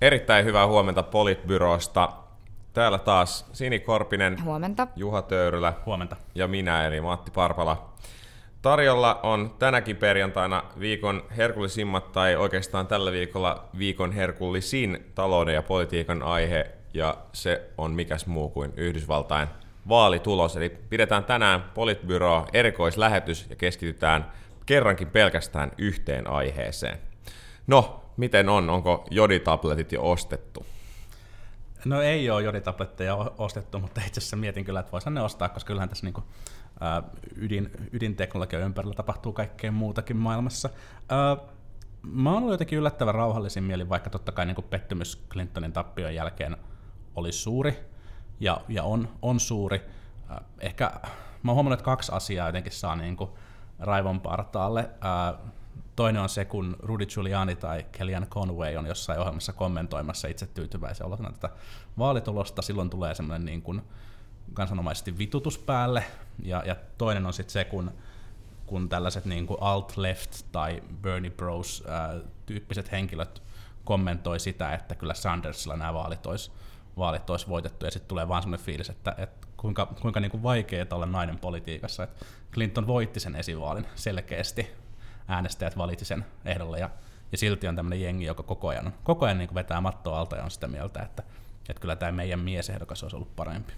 Erittäin hyvää huomenta Politbyrosta. Täällä taas Sini Korpinen, Huomenta. Juha Töyrylä Huomenta. ja minä eli Matti Parpala. Tarjolla on tänäkin perjantaina viikon herkullisimmat tai oikeastaan tällä viikolla viikon herkullisin talouden ja politiikan aihe ja se on mikäs muu kuin Yhdysvaltain vaalitulos. Eli pidetään tänään Politbyro erikoislähetys ja keskitytään kerrankin pelkästään yhteen aiheeseen. No, miten on? Onko joditabletit jo ostettu? No ei ole joditabletteja ostettu, mutta itse asiassa mietin kyllä, että voisihan ne ostaa, koska kyllähän tässä niinku, ää, ydin, ydinteknologia ympärillä tapahtuu kaikkea muutakin maailmassa. Ää, mä oon ollut jotenkin yllättävän rauhallisin mieli, vaikka totta kai niinku pettymys Clintonin tappion jälkeen oli suuri ja, ja on, on suuri. Ää, ehkä mä oon huomannut, että kaksi asiaa jotenkin saa niinku raivon partaalle. Ää, Toinen on se, kun Rudy Giuliani tai Kellyanne Conway on jossain ohjelmassa kommentoimassa itse tyytyväisen olotana tätä vaalitulosta. Silloin tulee semmoinen niin kuin kansanomaisesti vitutus päälle. Ja, ja toinen on sitten se, kun, kun tällaiset niin kuin alt-left tai Bernie Bros ää, tyyppiset henkilöt kommentoi sitä, että kyllä Sandersilla nämä vaalit olisi, vaalit olisi voitettu, ja sitten tulee vaan semmoinen fiilis, että, että kuinka, kuinka niin kuin vaikeaa olla nainen politiikassa, Clinton voitti sen esivaalin selkeästi, äänestäjät valitsi sen ehdolle ja, ja silti on tämmöinen jengi, joka koko ajan, koko ajan niin vetää mattoa alta ja on sitä mieltä, että, että kyllä tämä meidän miesehdokas olisi ollut parempi.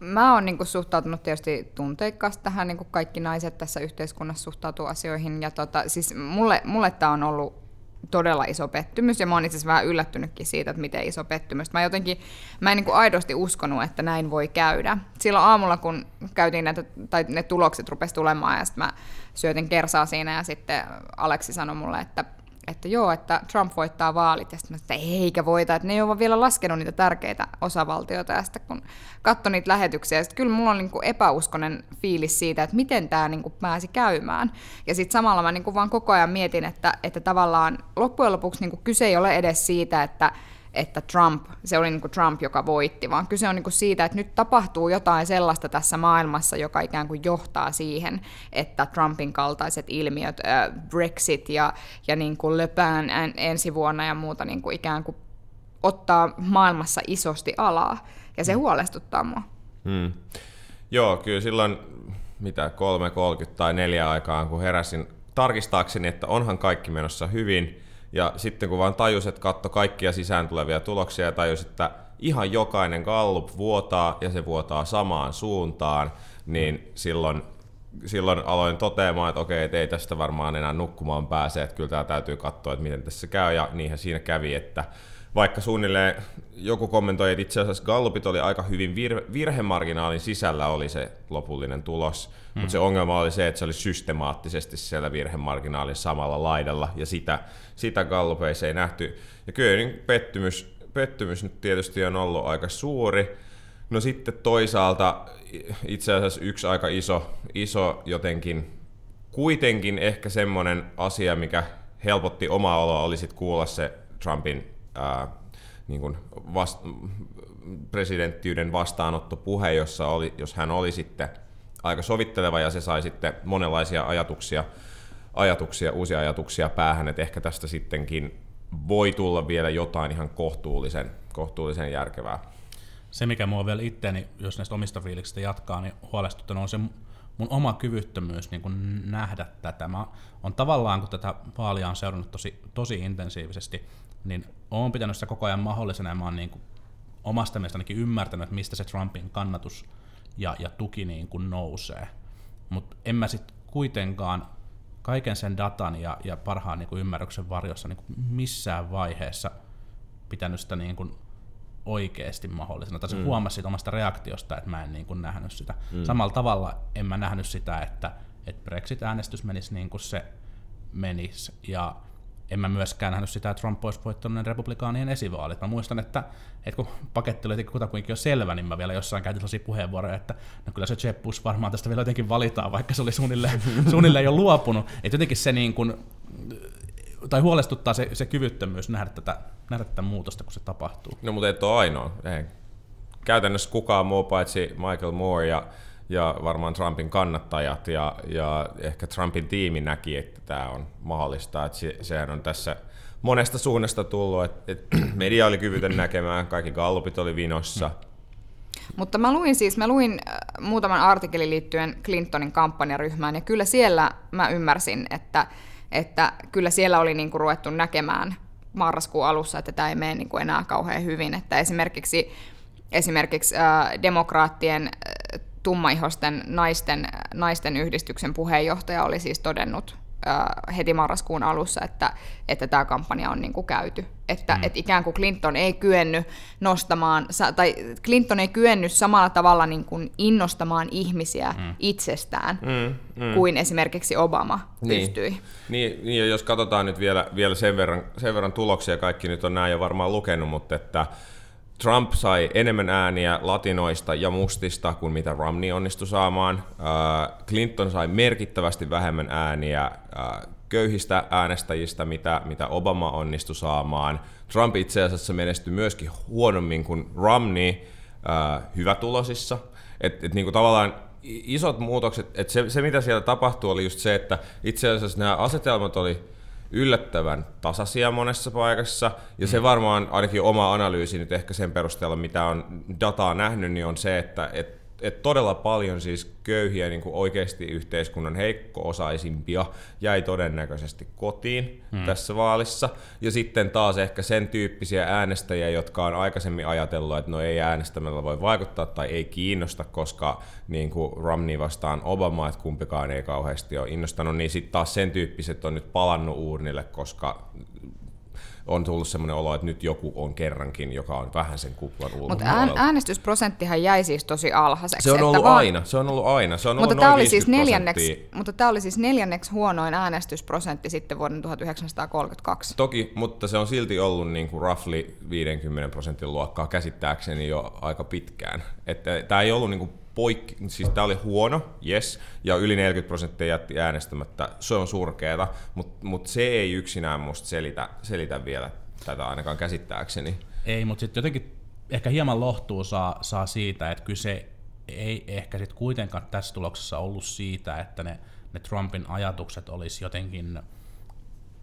Mä oon niinku suhtautunut tietysti tunteikkaasti tähän, niin kuin kaikki naiset tässä yhteiskunnassa suhtautuu asioihin. Ja tota, siis mulle, mulle tämä on ollut todella iso pettymys, ja mä oon itse vähän yllättynytkin siitä, että miten iso pettymys. Mä jotenkin, mä en niin kuin aidosti uskonut, että näin voi käydä. Silloin aamulla, kun käytiin näitä, tai ne tulokset rupesi tulemaan, ja sitten mä syötin kersaa siinä, ja sitten Aleksi sanoi mulle, että että joo, että Trump voittaa vaalit, ja sitten mä että eikä voita, että ne ei ole vielä laskenut niitä tärkeitä osavaltioita, ja sitten kun katsoin niitä lähetyksiä, sitten kyllä mulla on niin epäuskonen fiilis siitä, että miten tämä niin pääsi käymään. Ja sitten samalla mä niin vaan koko ajan mietin, että, että tavallaan loppujen lopuksi niin kyse ei ole edes siitä, että että Trump, se oli niin kuin Trump, joka voitti, vaan kyse on niin kuin siitä, että nyt tapahtuu jotain sellaista tässä maailmassa, joka ikään kuin johtaa siihen, että Trumpin kaltaiset ilmiöt, äh, Brexit ja, ja niin kuin Le Pen ensi vuonna ja muuta niin kuin ikään kuin ottaa maailmassa isosti alaa, ja se mm. huolestuttaa mua. Hmm. Joo, kyllä silloin mitä 3.30 tai 4 aikaan, kun heräsin tarkistaakseni, että onhan kaikki menossa hyvin, ja sitten kun vaan tajus, että katso kaikkia sisään tulevia tuloksia ja tajus, että ihan jokainen gallup vuotaa ja se vuotaa samaan suuntaan, niin silloin, silloin aloin toteamaan, että okei, että ei tästä varmaan enää nukkumaan pääse, että kyllä tämä täytyy katsoa, että miten tässä käy, ja niinhän siinä kävi, että vaikka suunnilleen joku kommentoi, että itse asiassa Gallupit oli aika hyvin vir- virhemarginaalin sisällä oli se lopullinen tulos, mm. mutta se ongelma oli se, että se oli systemaattisesti siellä virhemarginaalin samalla laidalla, ja sitä, sitä Gallupeissa ei nähty. Ja kyllä niin pettymys, pettymys nyt tietysti on ollut aika suuri. No sitten toisaalta itse asiassa yksi aika iso, iso jotenkin, kuitenkin ehkä semmoinen asia, mikä helpotti omaa oloa, oli sitten kuulla se Trumpin ää, niin kuin vast, presidenttiyden vastaanottopuhe, jossa oli, jos hän oli sitten aika sovitteleva ja se sai sitten monenlaisia ajatuksia, ajatuksia, uusia ajatuksia päähän, että ehkä tästä sittenkin voi tulla vielä jotain ihan kohtuullisen, kohtuullisen järkevää. Se, mikä mua vielä itteeni, jos näistä omista fiiliksistä jatkaa, niin huolestuttanut on se mun oma kyvyttömyys niin kuin nähdä tätä. Mä on tavallaan, kun tätä vaalia on seurannut tosi, tosi intensiivisesti, niin olen pitänyt sitä koko ajan mahdollisena ja mä oon niin kuin omasta mielestä ainakin ymmärtänyt, että mistä se Trumpin kannatus ja, ja tuki niin kuin nousee. Mutta en mä sitten kuitenkaan kaiken sen datan ja, ja parhaan niin kuin ymmärryksen varjossa niin kuin missään vaiheessa pitänyt sitä niin kuin oikeasti mahdollisena. Tai se mm. huomasi siitä omasta reaktiosta, että mä en niin kuin nähnyt sitä. Mm. Samalla tavalla en mä nähnyt sitä, että, että Brexit-äänestys menisi niin kuin se menisi. Ja en mä myöskään nähnyt sitä, että Trump olisi voittanut republikaanien esivaalit. Mä muistan, että, että kun paketti oli kutakuinkin jo selvä, niin mä vielä jossain käytin sellaisia puheenvuoroja, että no kyllä se Jeb Bush varmaan tästä vielä jotenkin valitaan, vaikka se oli suunnilleen, suunnilleen jo luopunut. Että jotenkin se niin kuin, tai huolestuttaa se, se kyvyttömyys nähdä tätä, nähdä tätä muutosta, kun se tapahtuu. No mutta et ole ainoa. Ei. Käytännössä kukaan muu paitsi Michael Moore ja ja varmaan Trumpin kannattajat ja, ja ehkä Trumpin tiimi näki, että tämä on mahdollista. Että se, sehän on tässä monesta suunnasta tullut, että et media oli kyvytön näkemään, kaikki gallupit oli vinossa. Mutta mä luin siis, mä luin äh, muutaman artikkelin liittyen Clintonin kampanjaryhmään, ja kyllä siellä mä ymmärsin, että, että kyllä siellä oli niinku ruvettu näkemään marraskuun alussa, että tämä ei mene niinku enää kauhean hyvin. Että esimerkiksi, esimerkiksi äh, demokraattien äh, tummaihosten naisten, naisten yhdistyksen puheenjohtaja oli siis todennut heti marraskuun alussa, että, että tämä kampanja on niin kuin käyty. Että mm. et ikään kuin Clinton ei kyennyt nostamaan, tai Clinton ei kyennyt samalla tavalla niin kuin innostamaan ihmisiä mm. itsestään mm, mm. kuin esimerkiksi Obama niin. pystyi. Niin, niin ja jos katsotaan nyt vielä, vielä sen, verran, sen verran tuloksia, kaikki nyt on näin jo varmaan lukenut, mutta että Trump sai enemmän ääniä latinoista ja mustista kuin mitä Romney onnistui saamaan. Äh, Clinton sai merkittävästi vähemmän ääniä äh, köyhistä äänestäjistä, mitä, mitä Obama onnistui saamaan. Trump itse asiassa menestyi myöskin huonommin kuin Romney äh, hyvätulosissa. Et, et niinku tavallaan isot muutokset, että se, se mitä siellä tapahtui oli just se, että itse asiassa nämä asetelmat oli yllättävän tasaisia monessa paikassa, ja se mm. varmaan ainakin oma analyysi nyt ehkä sen perusteella, mitä on dataa nähnyt, niin on se, että et et todella paljon siis köyhiä niin kuin oikeasti yhteiskunnan heikko-osaisimpia jäi todennäköisesti kotiin hmm. tässä vaalissa. Ja sitten taas ehkä sen tyyppisiä äänestäjiä, jotka on aikaisemmin ajatellut, että no ei äänestämällä voi vaikuttaa tai ei kiinnosta, koska niin kuin Romney vastaan Obama, että kumpikaan ei kauheasti ole innostanut, niin sitten taas sen tyyppiset on nyt palannut uurnille, koska on tullut sellainen olo, että nyt joku on kerrankin, joka on vähän sen kuplan Mutta äänestysprosenttihan jäi siis tosi alhaiseksi. Se on ollut vaan... aina, se on ollut aina. Se on mutta ollut tämä oli siis neljänneksi, Mutta tämä oli siis neljänneksi huonoin äänestysprosentti sitten vuoden 1932. Toki, mutta se on silti ollut niin kuin roughly 50 prosentin luokkaa käsittääkseni jo aika pitkään. Että tämä ei ollut niin kuin poikki, siis tämä oli huono, yes, ja yli 40 prosenttia jätti äänestämättä, se on surkeeta, mutta mut se ei yksinään musta selitä, selitä vielä tätä ainakaan käsittääkseni. Ei, mutta sitten jotenkin ehkä hieman lohtuu saa, saa siitä, että kyse ei ehkä sitten kuitenkaan tässä tuloksessa ollut siitä, että ne, ne Trumpin ajatukset olisi jotenkin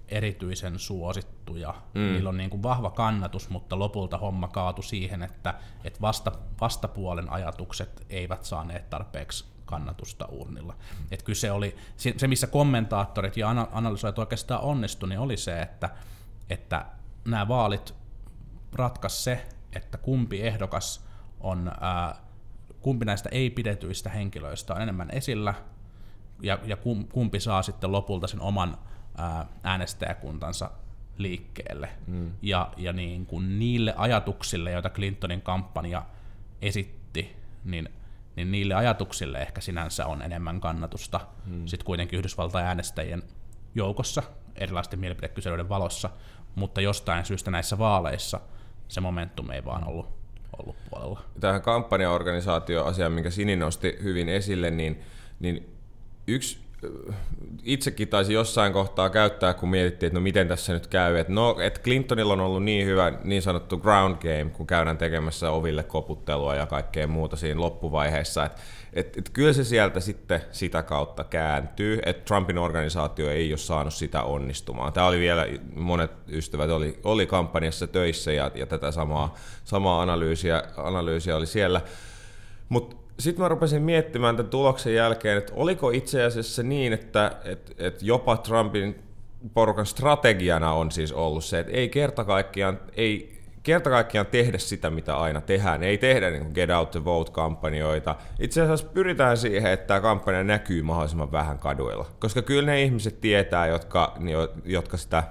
erityisen suosittuja. Mm. Niillä on niin kuin vahva kannatus, mutta lopulta homma kaatu siihen, että, että vasta, vastapuolen ajatukset eivät saaneet tarpeeksi kannatusta urnilla. Et kyse oli, se missä kommentaattorit ja analysoijat oikeastaan onnistui, niin oli se, että, että nämä vaalit ratkaisi se, että kumpi ehdokas on, ää, kumpi näistä ei-pidetyistä henkilöistä on enemmän esillä, ja, ja kumpi saa sitten lopulta sen oman äänestäjäkuntansa liikkeelle. Mm. Ja, ja niin kuin niille ajatuksille, joita Clintonin kampanja esitti, niin, niin niille ajatuksille ehkä sinänsä on enemmän kannatusta mm. sitten kuitenkin Yhdysvaltain äänestäjien joukossa erilaisten mielipidekyselyiden valossa, mutta jostain syystä näissä vaaleissa se momentum ei vaan ollut, ollut puolella. Tähän kampanjaorganisaatio-asiaan, minkä Sini nosti hyvin esille, niin, niin yksi itsekin taisi jossain kohtaa käyttää, kun mietittiin, että no miten tässä nyt käy. Että no, että Clintonilla on ollut niin hyvä niin sanottu ground game, kun käydään tekemässä oville koputtelua ja kaikkea muuta siinä loppuvaiheessa. Että et, et kyllä se sieltä sitten sitä kautta kääntyy, että Trumpin organisaatio ei ole saanut sitä onnistumaan. Tämä oli vielä, monet ystävät oli, oli kampanjassa töissä ja, ja tätä samaa, samaa analyysiä, analyysiä oli siellä. Mutta sitten mä rupesin miettimään tämän tuloksen jälkeen, että oliko itse asiassa niin, että, että, että jopa Trumpin porukan strategiana on siis ollut se, että ei kerta kaikkiaan, ei kerta kaikkiaan tehdä sitä, mitä aina tehdään. Ei tehdä niin Get Out the Vote-kampanjoita. Itse asiassa pyritään siihen, että tämä kampanja näkyy mahdollisimman vähän kaduilla. Koska kyllä ne ihmiset tietää, jotka, jotka sitä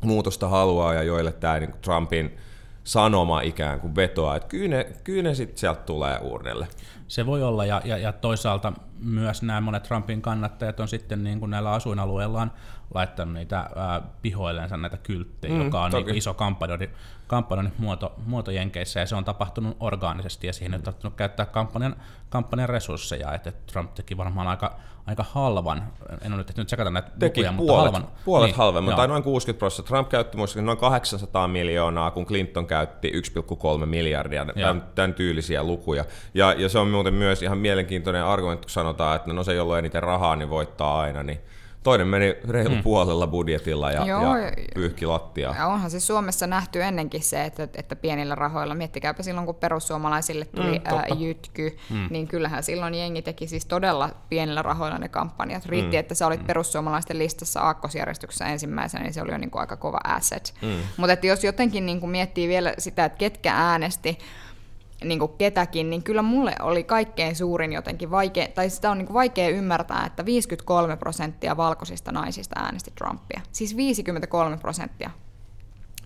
muutosta haluaa ja joille tämä niin Trumpin sanoma ikään kuin vetoaa. Että kyllä ne, kyllä ne sitten sieltä tulee urnelle. Se voi olla, ja, ja, ja toisaalta myös nämä monet Trumpin kannattajat on sitten niin kuin näillä asuinalueillaan laittanut niitä ää, pihoillensa näitä kylttejä, mm, joka on niin iso kampanjoinnin, kampanjoinnin muoto, muoto Jenkeissä, ja se on tapahtunut orgaanisesti, ja siihen mm. on tarvinnut käyttää kampanjan, kampanjan resursseja, että Trump teki varmaan aika, aika halvan, en ole nyt tehnyt sekata näitä teki lukuja, puolet, mutta halvan. Puolet niin, halvemman, tai noin 60 prosenttia. Trump käytti muistaakseni noin 800 miljoonaa, kun Clinton käytti 1,3 miljardia, tämän, tämän tyylisiä lukuja. Ja, ja se on muuten myös ihan mielenkiintoinen argumentti, kun sanotaan, että no se, jolla on eniten rahaa, niin voittaa aina, niin toinen meni reilu mm. puolella budjetilla ja, Joo, ja pyyhki lattiaa. Ja onhan se Suomessa nähty ennenkin se, että, että pienillä rahoilla, miettikääpä silloin kun perussuomalaisille tuli mm, ää, jytky, mm. niin kyllähän silloin jengi teki siis todella pienillä rahoilla ne kampanjat. Riitti, mm. että sä olit mm. perussuomalaisten listassa aakkosjärjestyksessä ensimmäisenä, niin se oli jo niin kuin aika kova asset. Mm. Mutta jos jotenkin niin kuin miettii vielä sitä, että ketkä äänesti, niin kuin ketäkin, niin kyllä mulle oli kaikkein suurin jotenkin vaikea, tai sitä on niin kuin vaikea ymmärtää, että 53 prosenttia valkoisista naisista äänesti Trumpia. Siis 53 prosenttia.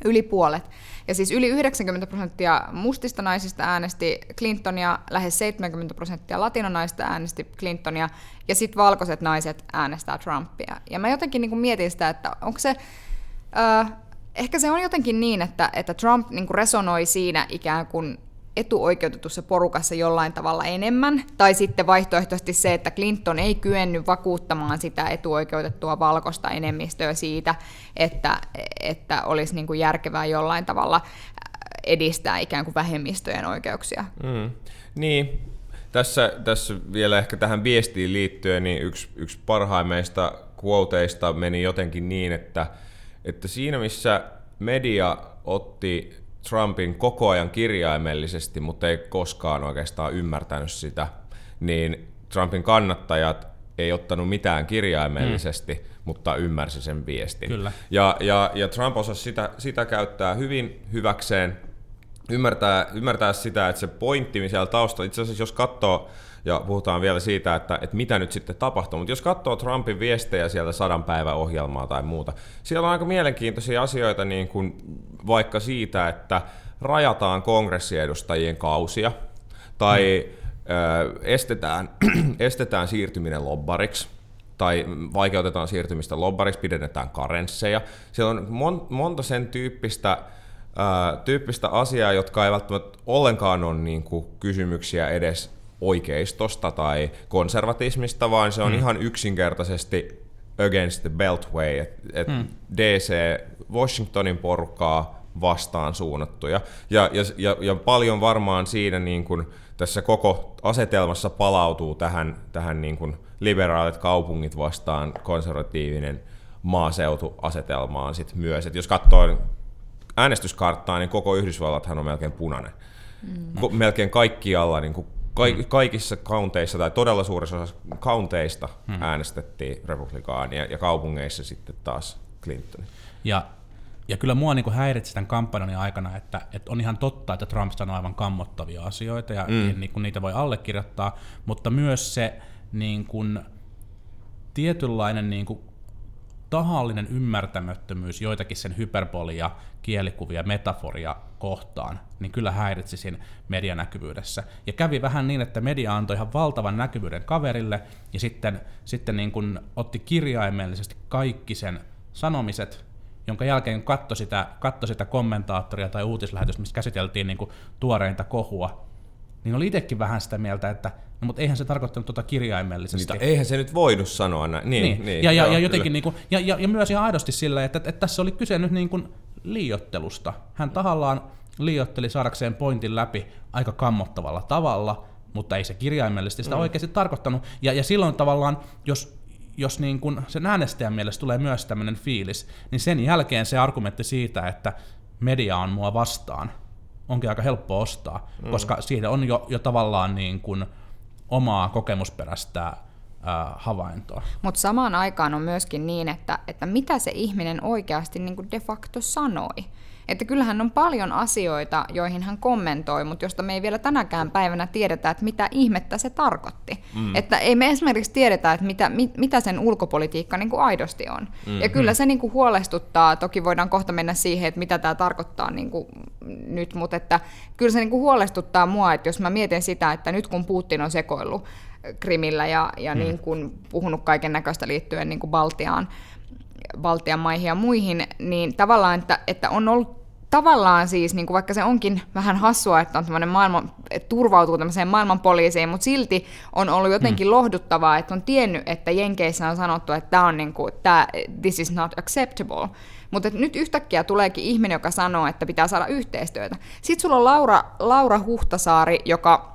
Yli puolet. Ja siis yli 90 prosenttia mustista naisista äänesti Clintonia, lähes 70 prosenttia latinonaista äänesti Clintonia, ja sitten valkoiset naiset äänestää Trumpia. Ja mä jotenkin niin kuin mietin sitä, että onko se... Äh, ehkä se on jotenkin niin, että, että Trump niin kuin resonoi siinä ikään kuin etuoikeutetussa porukassa jollain tavalla enemmän, tai sitten vaihtoehtoisesti se, että Clinton ei kyennyt vakuuttamaan sitä etuoikeutettua valkoista enemmistöä siitä, että, että olisi niin kuin järkevää jollain tavalla edistää ikään kuin vähemmistöjen oikeuksia. Mm. Niin, tässä, tässä vielä ehkä tähän viestiin liittyen, niin yksi, yksi parhaimmista quoteista meni jotenkin niin, että, että siinä missä media otti Trumpin koko ajan kirjaimellisesti, mutta ei koskaan oikeastaan ymmärtänyt sitä, niin Trumpin kannattajat ei ottanut mitään kirjaimellisesti, mm. mutta ymmärsi sen viestin. Kyllä. Ja, ja, ja Trump osasi sitä, sitä käyttää hyvin hyväkseen, ymmärtää, ymmärtää sitä, että se pointti siellä taustalla, itse asiassa jos katsoo ja puhutaan vielä siitä, että, että mitä nyt sitten tapahtuu. Mutta jos katsoo Trumpin viestejä sieltä sadan päivän ohjelmaa tai muuta, siellä on aika mielenkiintoisia asioita, niin kuin vaikka siitä, että rajataan kongressiedustajien kausia, tai mm. estetään, estetään siirtyminen lobbariksi, tai vaikeutetaan siirtymistä lobbariksi, pidennetään karensseja. Siellä on mon, monta sen tyyppistä, tyyppistä asiaa, jotka ei välttämättä ollenkaan ole niin kuin, kysymyksiä edes oikeistosta tai konservatismista, vaan se on mm. ihan yksinkertaisesti against the beltway, että et mm. DC, Washingtonin porukkaa vastaan suunnattuja. Ja, ja, ja, ja paljon varmaan siinä niin kuin tässä koko asetelmassa palautuu tähän, tähän niin kuin liberaalit kaupungit vastaan konservatiivinen maaseutuasetelmaan sit myös. Et jos katsoo äänestyskarttaa, niin koko Yhdysvallathan on melkein punainen. Mm. Melkein kaikkialla niin kuin Ka- kaikissa kaunteissa tai todella suurissa osassa kaunteista hmm. äänestettiin republikaania ja kaupungeissa sitten taas Clintonin. Ja, ja kyllä mua niin häiritsi tämän kampanjan aikana, että, että on ihan totta, että Trump sanoo aivan kammottavia asioita ja, mm. niin kuin niitä voi allekirjoittaa, mutta myös se niin kuin, tietynlainen niin kuin, tahallinen ymmärtämättömyys joitakin sen hyperbolia, kielikuvia, metaforia kohtaan, niin kyllä häiritsi siinä medianäkyvyydessä. Ja kävi vähän niin, että media antoi ihan valtavan näkyvyyden kaverille, ja sitten, sitten niin kuin otti kirjaimellisesti kaikki sen sanomiset, jonka jälkeen katsoi sitä, katso sitä kommentaattoria tai uutislähetystä, missä käsiteltiin niin kuin tuoreinta kohua, niin oli itsekin vähän sitä mieltä, että no, mutta eihän se tarkoittanut tuota kirjaimellisesti. Niitä, eihän se nyt voinut sanoa näin. Niin, niin. niin ja, ja, joo, ja, jotenkin niin kuin, ja, ja, ja, myös ihan aidosti sillä, että, että, että tässä oli kyse nyt niin kuin liiottelusta. Hän tahallaan liiotteli saadakseen pointin läpi aika kammottavalla tavalla, mutta ei se kirjaimellisesti sitä mm. oikeasti tarkoittanut. Ja, ja silloin tavallaan, jos, jos niin kun sen äänestäjän mielestä tulee myös tämmöinen fiilis, niin sen jälkeen se argumentti siitä, että media on mua vastaan, onkin aika helppo ostaa, mm. koska siitä on jo, jo tavallaan niin kuin omaa kokemusperäistä havaintoa. Mutta samaan aikaan on myöskin niin, että, että mitä se ihminen oikeasti niin de facto sanoi. Että kyllähän on paljon asioita, joihin hän kommentoi, mutta josta me ei vielä tänäkään päivänä tiedetä, että mitä ihmettä se tarkoitti. Mm. Että ei me esimerkiksi tiedetä, että mitä, mit, mitä sen ulkopolitiikka niin kuin aidosti on. Mm-hmm. Ja kyllä se niin kuin huolestuttaa, toki voidaan kohta mennä siihen, että mitä tämä tarkoittaa niin kuin nyt, mutta että kyllä se niin kuin huolestuttaa mua, että jos mä mietin sitä, että nyt kun Putin on sekoillut Krimillä ja, ja mm. niin kuin puhunut kaiken näköistä liittyen niin kuin Baltiaan, Baltian maihin ja muihin, niin tavallaan, että, että on ollut tavallaan siis, niin kuin vaikka se onkin vähän hassua, että on tämmöinen maailman, että turvautuu tämmöiseen maailmanpoliisiin, mutta silti on ollut jotenkin mm. lohduttavaa, että on tiennyt, että Jenkeissä on sanottu, että tämä on niin kuin, tämä, this is not acceptable. Mutta nyt yhtäkkiä tuleekin ihminen, joka sanoo, että pitää saada yhteistyötä. Sitten sulla on Laura, Laura Huhtasaari, joka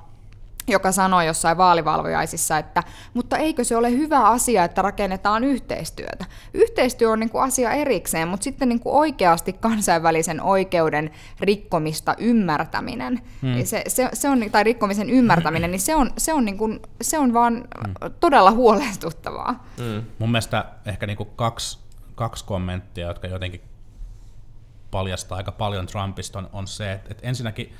joka sanoi jossain vaalivalvojaisissa, että mutta eikö se ole hyvä asia, että rakennetaan yhteistyötä. Yhteistyö on niin kuin asia erikseen, mutta sitten niin kuin oikeasti kansainvälisen oikeuden rikkomista ymmärtäminen, hmm. se, se, se on, tai rikkomisen ymmärtäminen, niin se on, se on, niin kuin, se on vaan hmm. todella huolestuttavaa. Hmm. Mun mielestä ehkä niin kuin kaksi, kaksi kommenttia, jotka jotenkin paljastaa aika paljon Trumpista, on, on se, että, että ensinnäkin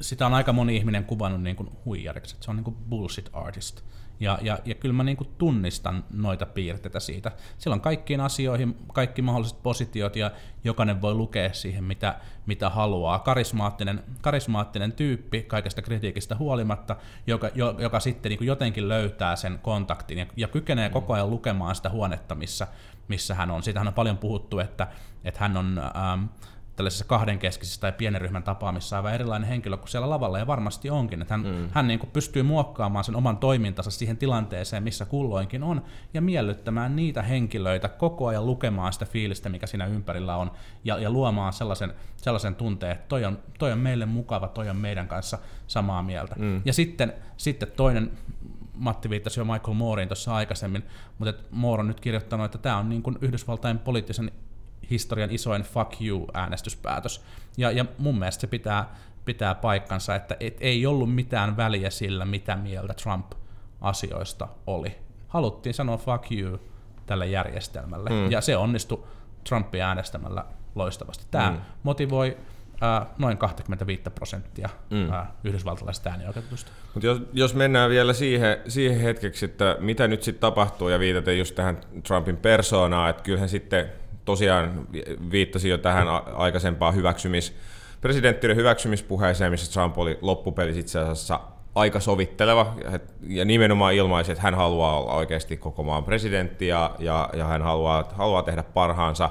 sitä on aika moni ihminen kuvannut niin kuin huijariksi, että se on niin kuin bullshit artist. Ja, ja, ja kyllä mä niin kuin tunnistan noita piirteitä siitä. Siellä on kaikkiin asioihin kaikki mahdolliset positiot ja jokainen voi lukea siihen, mitä, mitä haluaa. Karismaattinen, karismaattinen tyyppi kaikesta kritiikistä huolimatta, joka, jo, joka sitten niin kuin jotenkin löytää sen kontaktin ja, ja kykenee koko ajan lukemaan sitä huonetta, missä, missä hän on. Siitähän on paljon puhuttu, että, että hän on... Ähm, tällaisessa kahdenkeskisessä tai pienen ryhmän tapaamissa aivan erilainen henkilö kuin siellä lavalla, ja varmasti onkin. Että hän, mm. hän niin kuin pystyy muokkaamaan sen oman toimintansa siihen tilanteeseen, missä kulloinkin on, ja miellyttämään niitä henkilöitä, koko ajan lukemaan sitä fiilistä, mikä siinä ympärillä on, ja, ja luomaan sellaisen, sellaisen tunteen, että toi on, toi on meille mukava, toi on meidän kanssa samaa mieltä. Mm. Ja sitten, sitten toinen Matti viittasi jo Michael Mooreen tuossa aikaisemmin, mutta Moore on nyt kirjoittanut, että tämä on niin kuin Yhdysvaltain poliittisen historian isoin fuck you-äänestyspäätös. Ja, ja mun mielestä se pitää, pitää paikkansa, että et ei ollut mitään väliä sillä, mitä mieltä Trump asioista oli. Haluttiin sanoa fuck you tälle järjestelmälle, mm. ja se onnistui Trumpia äänestämällä loistavasti. Tämä mm. motivoi äh, noin 25 prosenttia mm. äh, yhdysvaltalaisista äänioikeutetusta. Mut jos, jos mennään vielä siihen, siihen hetkeksi, että mitä nyt sitten tapahtuu, ja viitaten just tähän Trumpin persoonaan, että kyllähän sitten tosiaan viittasi jo tähän aikaisempaan hyväksymis, presidenttien hyväksymispuheeseen, missä Trump oli loppupelissä itse asiassa aika sovitteleva ja nimenomaan ilmaisi, että hän haluaa olla oikeasti koko maan presidentti ja, ja, ja hän haluaa, haluaa tehdä parhaansa.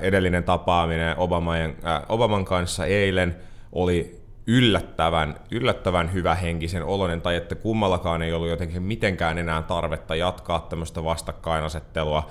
edellinen tapaaminen Obaman, Obaman kanssa eilen oli yllättävän, yllättävän hyvä henkisen oloinen, tai että kummallakaan ei ollut jotenkin mitenkään enää tarvetta jatkaa tämmöistä vastakkainasettelua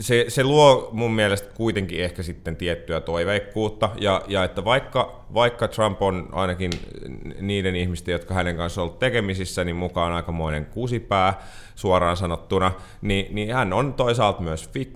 se, se luo mun mielestä kuitenkin ehkä sitten tiettyä toiveikkuutta, ja, ja että vaikka, vaikka Trump on ainakin niiden ihmisten, jotka hänen kanssaan ollut tekemisissä, niin mukaan aikamoinen kusipää suoraan sanottuna, niin, niin hän on toisaalta myös fik,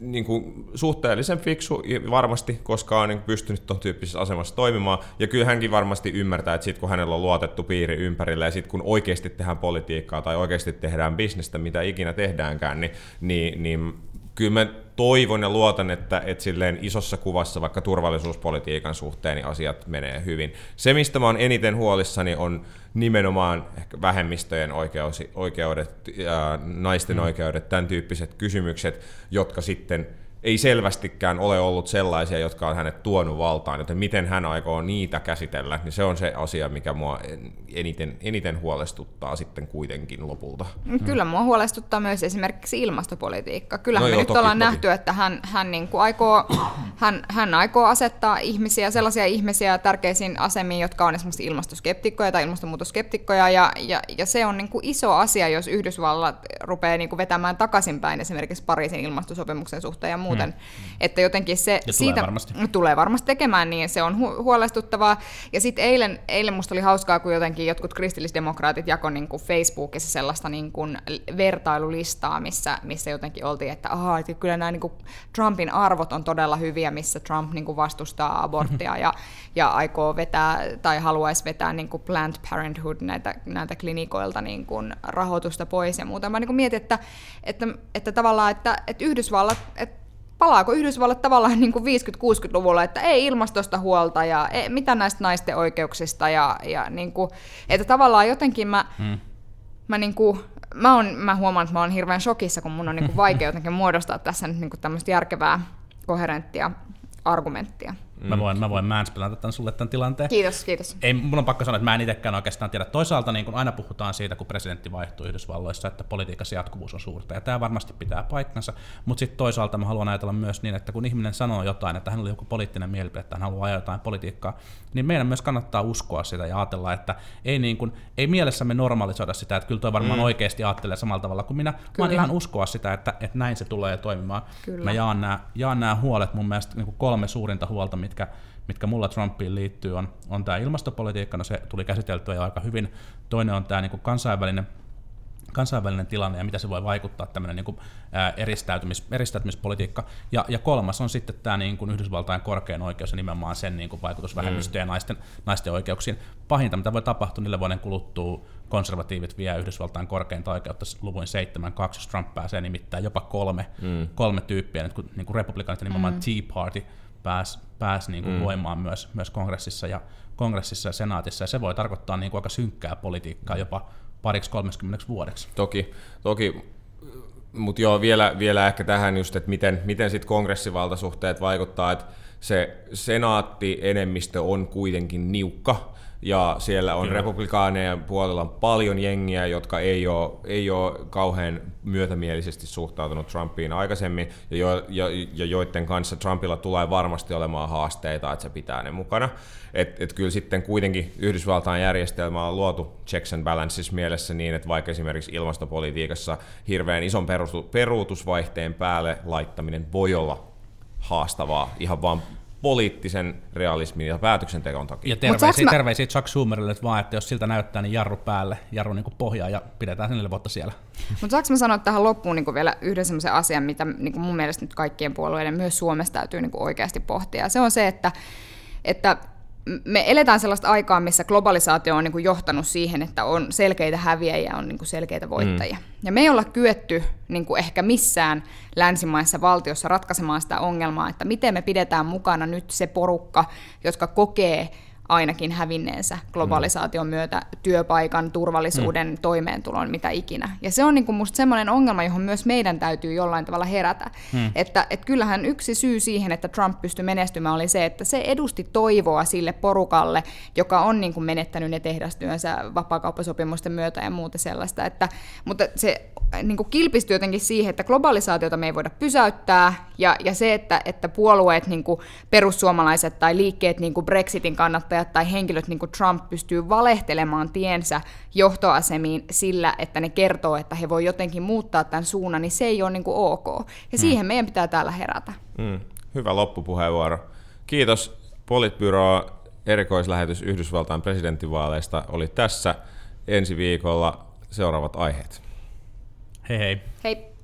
niin kuin suhteellisen fiksu varmasti, koska on niin pystynyt tuon tyyppisessä asemassa toimimaan, ja kyllä hänkin varmasti ymmärtää, että sitten kun hänellä on luotettu piiri ympärillä, ja sitten kun oikeasti tehdään politiikkaa tai oikeasti tehdään bisnestä, mitä ikinä tehdäänkään, niin, niin, niin kyllä mä toivon ja luotan, että, että silleen isossa kuvassa vaikka turvallisuuspolitiikan suhteen niin asiat menee hyvin. Se, mistä mä oon eniten huolissani, on nimenomaan ehkä vähemmistöjen oikeus, oikeudet, ja naisten mm. oikeudet, tämän tyyppiset kysymykset, jotka sitten – ei selvästikään ole ollut sellaisia, jotka on hänet tuonut valtaan, joten miten hän aikoo niitä käsitellä, niin se on se asia, mikä mua eniten, eniten huolestuttaa sitten kuitenkin lopulta. Kyllä mua huolestuttaa myös esimerkiksi ilmastopolitiikka. Kyllähän no me joo, nyt toki, ollaan toki. nähty, että hän, hän, niin kuin aikoo, hän, hän aikoo asettaa ihmisiä, sellaisia ihmisiä tärkeisiin asemiin, jotka on esimerkiksi ilmastoskeptikkoja tai ilmastonmuutoskeptikkoja, ja, ja, ja se on niin kuin iso asia, jos Yhdysvallat rupeaa niin kuin vetämään takaisinpäin esimerkiksi Pariisin ilmastosopimuksen suhteen ja muuten. Mm. Että jotenkin se ja siitä tulee varmasti. tulee varmasti tekemään, niin se on hu- huolestuttavaa. Ja sitten eilen, eilen musta oli hauskaa, kun jotenkin jotkut kristillisdemokraatit jakoi niin kuin Facebookissa sellaista niin kuin vertailulistaa, missä, missä jotenkin oltiin, että, aha, että kyllä nämä niin kuin Trumpin arvot on todella hyviä, missä Trump niin kuin vastustaa aborttia ja, ja aikoo vetää tai haluaisi vetää niin kuin Planned Parenthood näitä, näitä klinikoilta niin kuin rahoitusta pois ja muuta. Mä niin kuin mietin, että, että, että tavallaan, että, että Yhdysvallat, että palaako Yhdysvallat tavallaan niin kuin 50-60-luvulla, että ei ilmastosta huolta ja ei, mitä näistä naisten oikeuksista ja, ja niin kuin, että tavallaan jotenkin mä, hmm. mä, niin kuin, mä, on, mä huomaan, että mä oon hirveän shokissa, kun mun on niin kuin vaikea jotenkin muodostaa tässä nyt niin kuin tämmöistä järkevää, koherenttia argumenttia. Mm. Mä voin, mä voin manspelata tämän sulle tämän tilanteen. Kiitos, kiitos. Ei, mun on pakko sanoa, että mä en itsekään oikeastaan tiedä. Toisaalta niin kun aina puhutaan siitä, kun presidentti vaihtuu Yhdysvalloissa, että politiikassa jatkuvuus on suurta. Ja tämä varmasti pitää paikkansa. Mutta sitten toisaalta mä haluan ajatella myös niin, että kun ihminen sanoo jotain, että hän oli joku poliittinen mielipide, että hän haluaa ajaa jotain politiikkaa, niin meidän myös kannattaa uskoa sitä ja ajatella, että ei, niin kun, ei mielessämme normalisoida sitä, että kyllä toi varmaan mm. oikeasti ajattelee samalla tavalla kuin minä, kyllä. vaan ihan uskoa sitä, että, että näin se tulee toimimaan. Kyllä. Mä jaan nämä, jaan nämä huolet mun mielestä niin kolme suurinta huolta, mitkä, mitkä mulla Trumpiin liittyy, on, on tämä ilmastopolitiikka, no se tuli käsiteltyä jo aika hyvin. Toinen on tämä niin kansainvälinen kansainvälinen tilanne ja mitä se voi vaikuttaa tämmöinen niin kuin, ää, eristäytymis, eristäytymispolitiikka. Ja, ja kolmas on sitten tämä niin kuin Yhdysvaltain korkein oikeus ja nimenomaan sen niin kuin vaikutus vähemmistöjen mm. ja naisten, naisten oikeuksiin. Pahinta, mitä voi tapahtua, niille vuoden kuluttua konservatiivit vie Yhdysvaltain korkeinta oikeutta luvuin 7-2, jos Trump pääsee nimittäin jopa kolme, mm. kolme tyyppiä, nyt kun niin kuin republikaanit nimenomaan mm. Tea Party pääsi pääs niin kuin mm. voimaan myös, myös kongressissa ja kongressissa ja senaatissa, ja se voi tarkoittaa niin kuin aika synkkää politiikkaa jopa pariksi 30 vuodeksi. Toki, toki mutta joo, vielä, vielä ehkä tähän just, että miten, miten sitten kongressivaltasuhteet vaikuttaa, että se senaatti-enemmistö on kuitenkin niukka, ja siellä on republikaaneja puolella on paljon jengiä, jotka ei ole, ei ole kauhean myötämielisesti suhtautunut Trumpiin aikaisemmin, ja, jo, ja, ja joiden kanssa Trumpilla tulee varmasti olemaan haasteita, että se pitää ne mukana. Et, et kyllä sitten kuitenkin Yhdysvaltain järjestelmä on luotu checks and balances mielessä niin, että vaikka esimerkiksi ilmastopolitiikassa hirveän ison peruutusvaihteen päälle laittaminen voi olla haastavaa ihan vaan poliittisen realismin ja päätöksenteon takia. Ja terveisiä, mä... terveisiä Chuck Schumerille että vaan, että jos siltä näyttää, niin jarru päälle, jarru niin pohjaa ja pidetään sen neljä vuotta siellä. Mutta saanko mä sanoa tähän loppuun niin vielä yhden sellaisen asian, mitä niin mun mielestä nyt kaikkien puolueiden myös Suomessa täytyy niin oikeasti pohtia. Se on se, että, että me eletään sellaista aikaa, missä globalisaatio on niin kuin johtanut siihen, että on selkeitä häviäjiä ja on niin kuin selkeitä voittajia. Mm. Ja me ei olla kyetty niin kuin ehkä missään länsimaissa valtiossa ratkaisemaan sitä ongelmaa, että miten me pidetään mukana nyt se porukka, jotka kokee ainakin hävinneensä globalisaation mm. myötä työpaikan, turvallisuuden, mm. toimeentulon, mitä ikinä. Ja se on niin kuin musta semmoinen ongelma, johon myös meidän täytyy jollain tavalla herätä. Mm. Että et kyllähän yksi syy siihen, että Trump pystyi menestymään, oli se, että se edusti toivoa sille porukalle, joka on niin kuin menettänyt ne tehdastyönsä vapaakauppasopimusten myötä ja muuta sellaista. Että, mutta se niin kuin kilpistyi jotenkin siihen, että globalisaatiota me ei voida pysäyttää, ja, ja se, että, että puolueet, niin kuin perussuomalaiset tai liikkeet, niin kuin Brexitin kannattajat tai henkilöt, niin kuin Trump, pystyy valehtelemaan tiensä johtoasemiin sillä, että ne kertoo, että he voi jotenkin muuttaa tämän suunnan, niin se ei ole niin kuin ok. Ja mm. siihen meidän pitää täällä herätä. Mm. Hyvä loppupuheenvuoro. Kiitos Politbyro erikoislähetys Yhdysvaltain presidenttivaaleista oli tässä. Ensi viikolla seuraavat aiheet. Hei hei. Hei.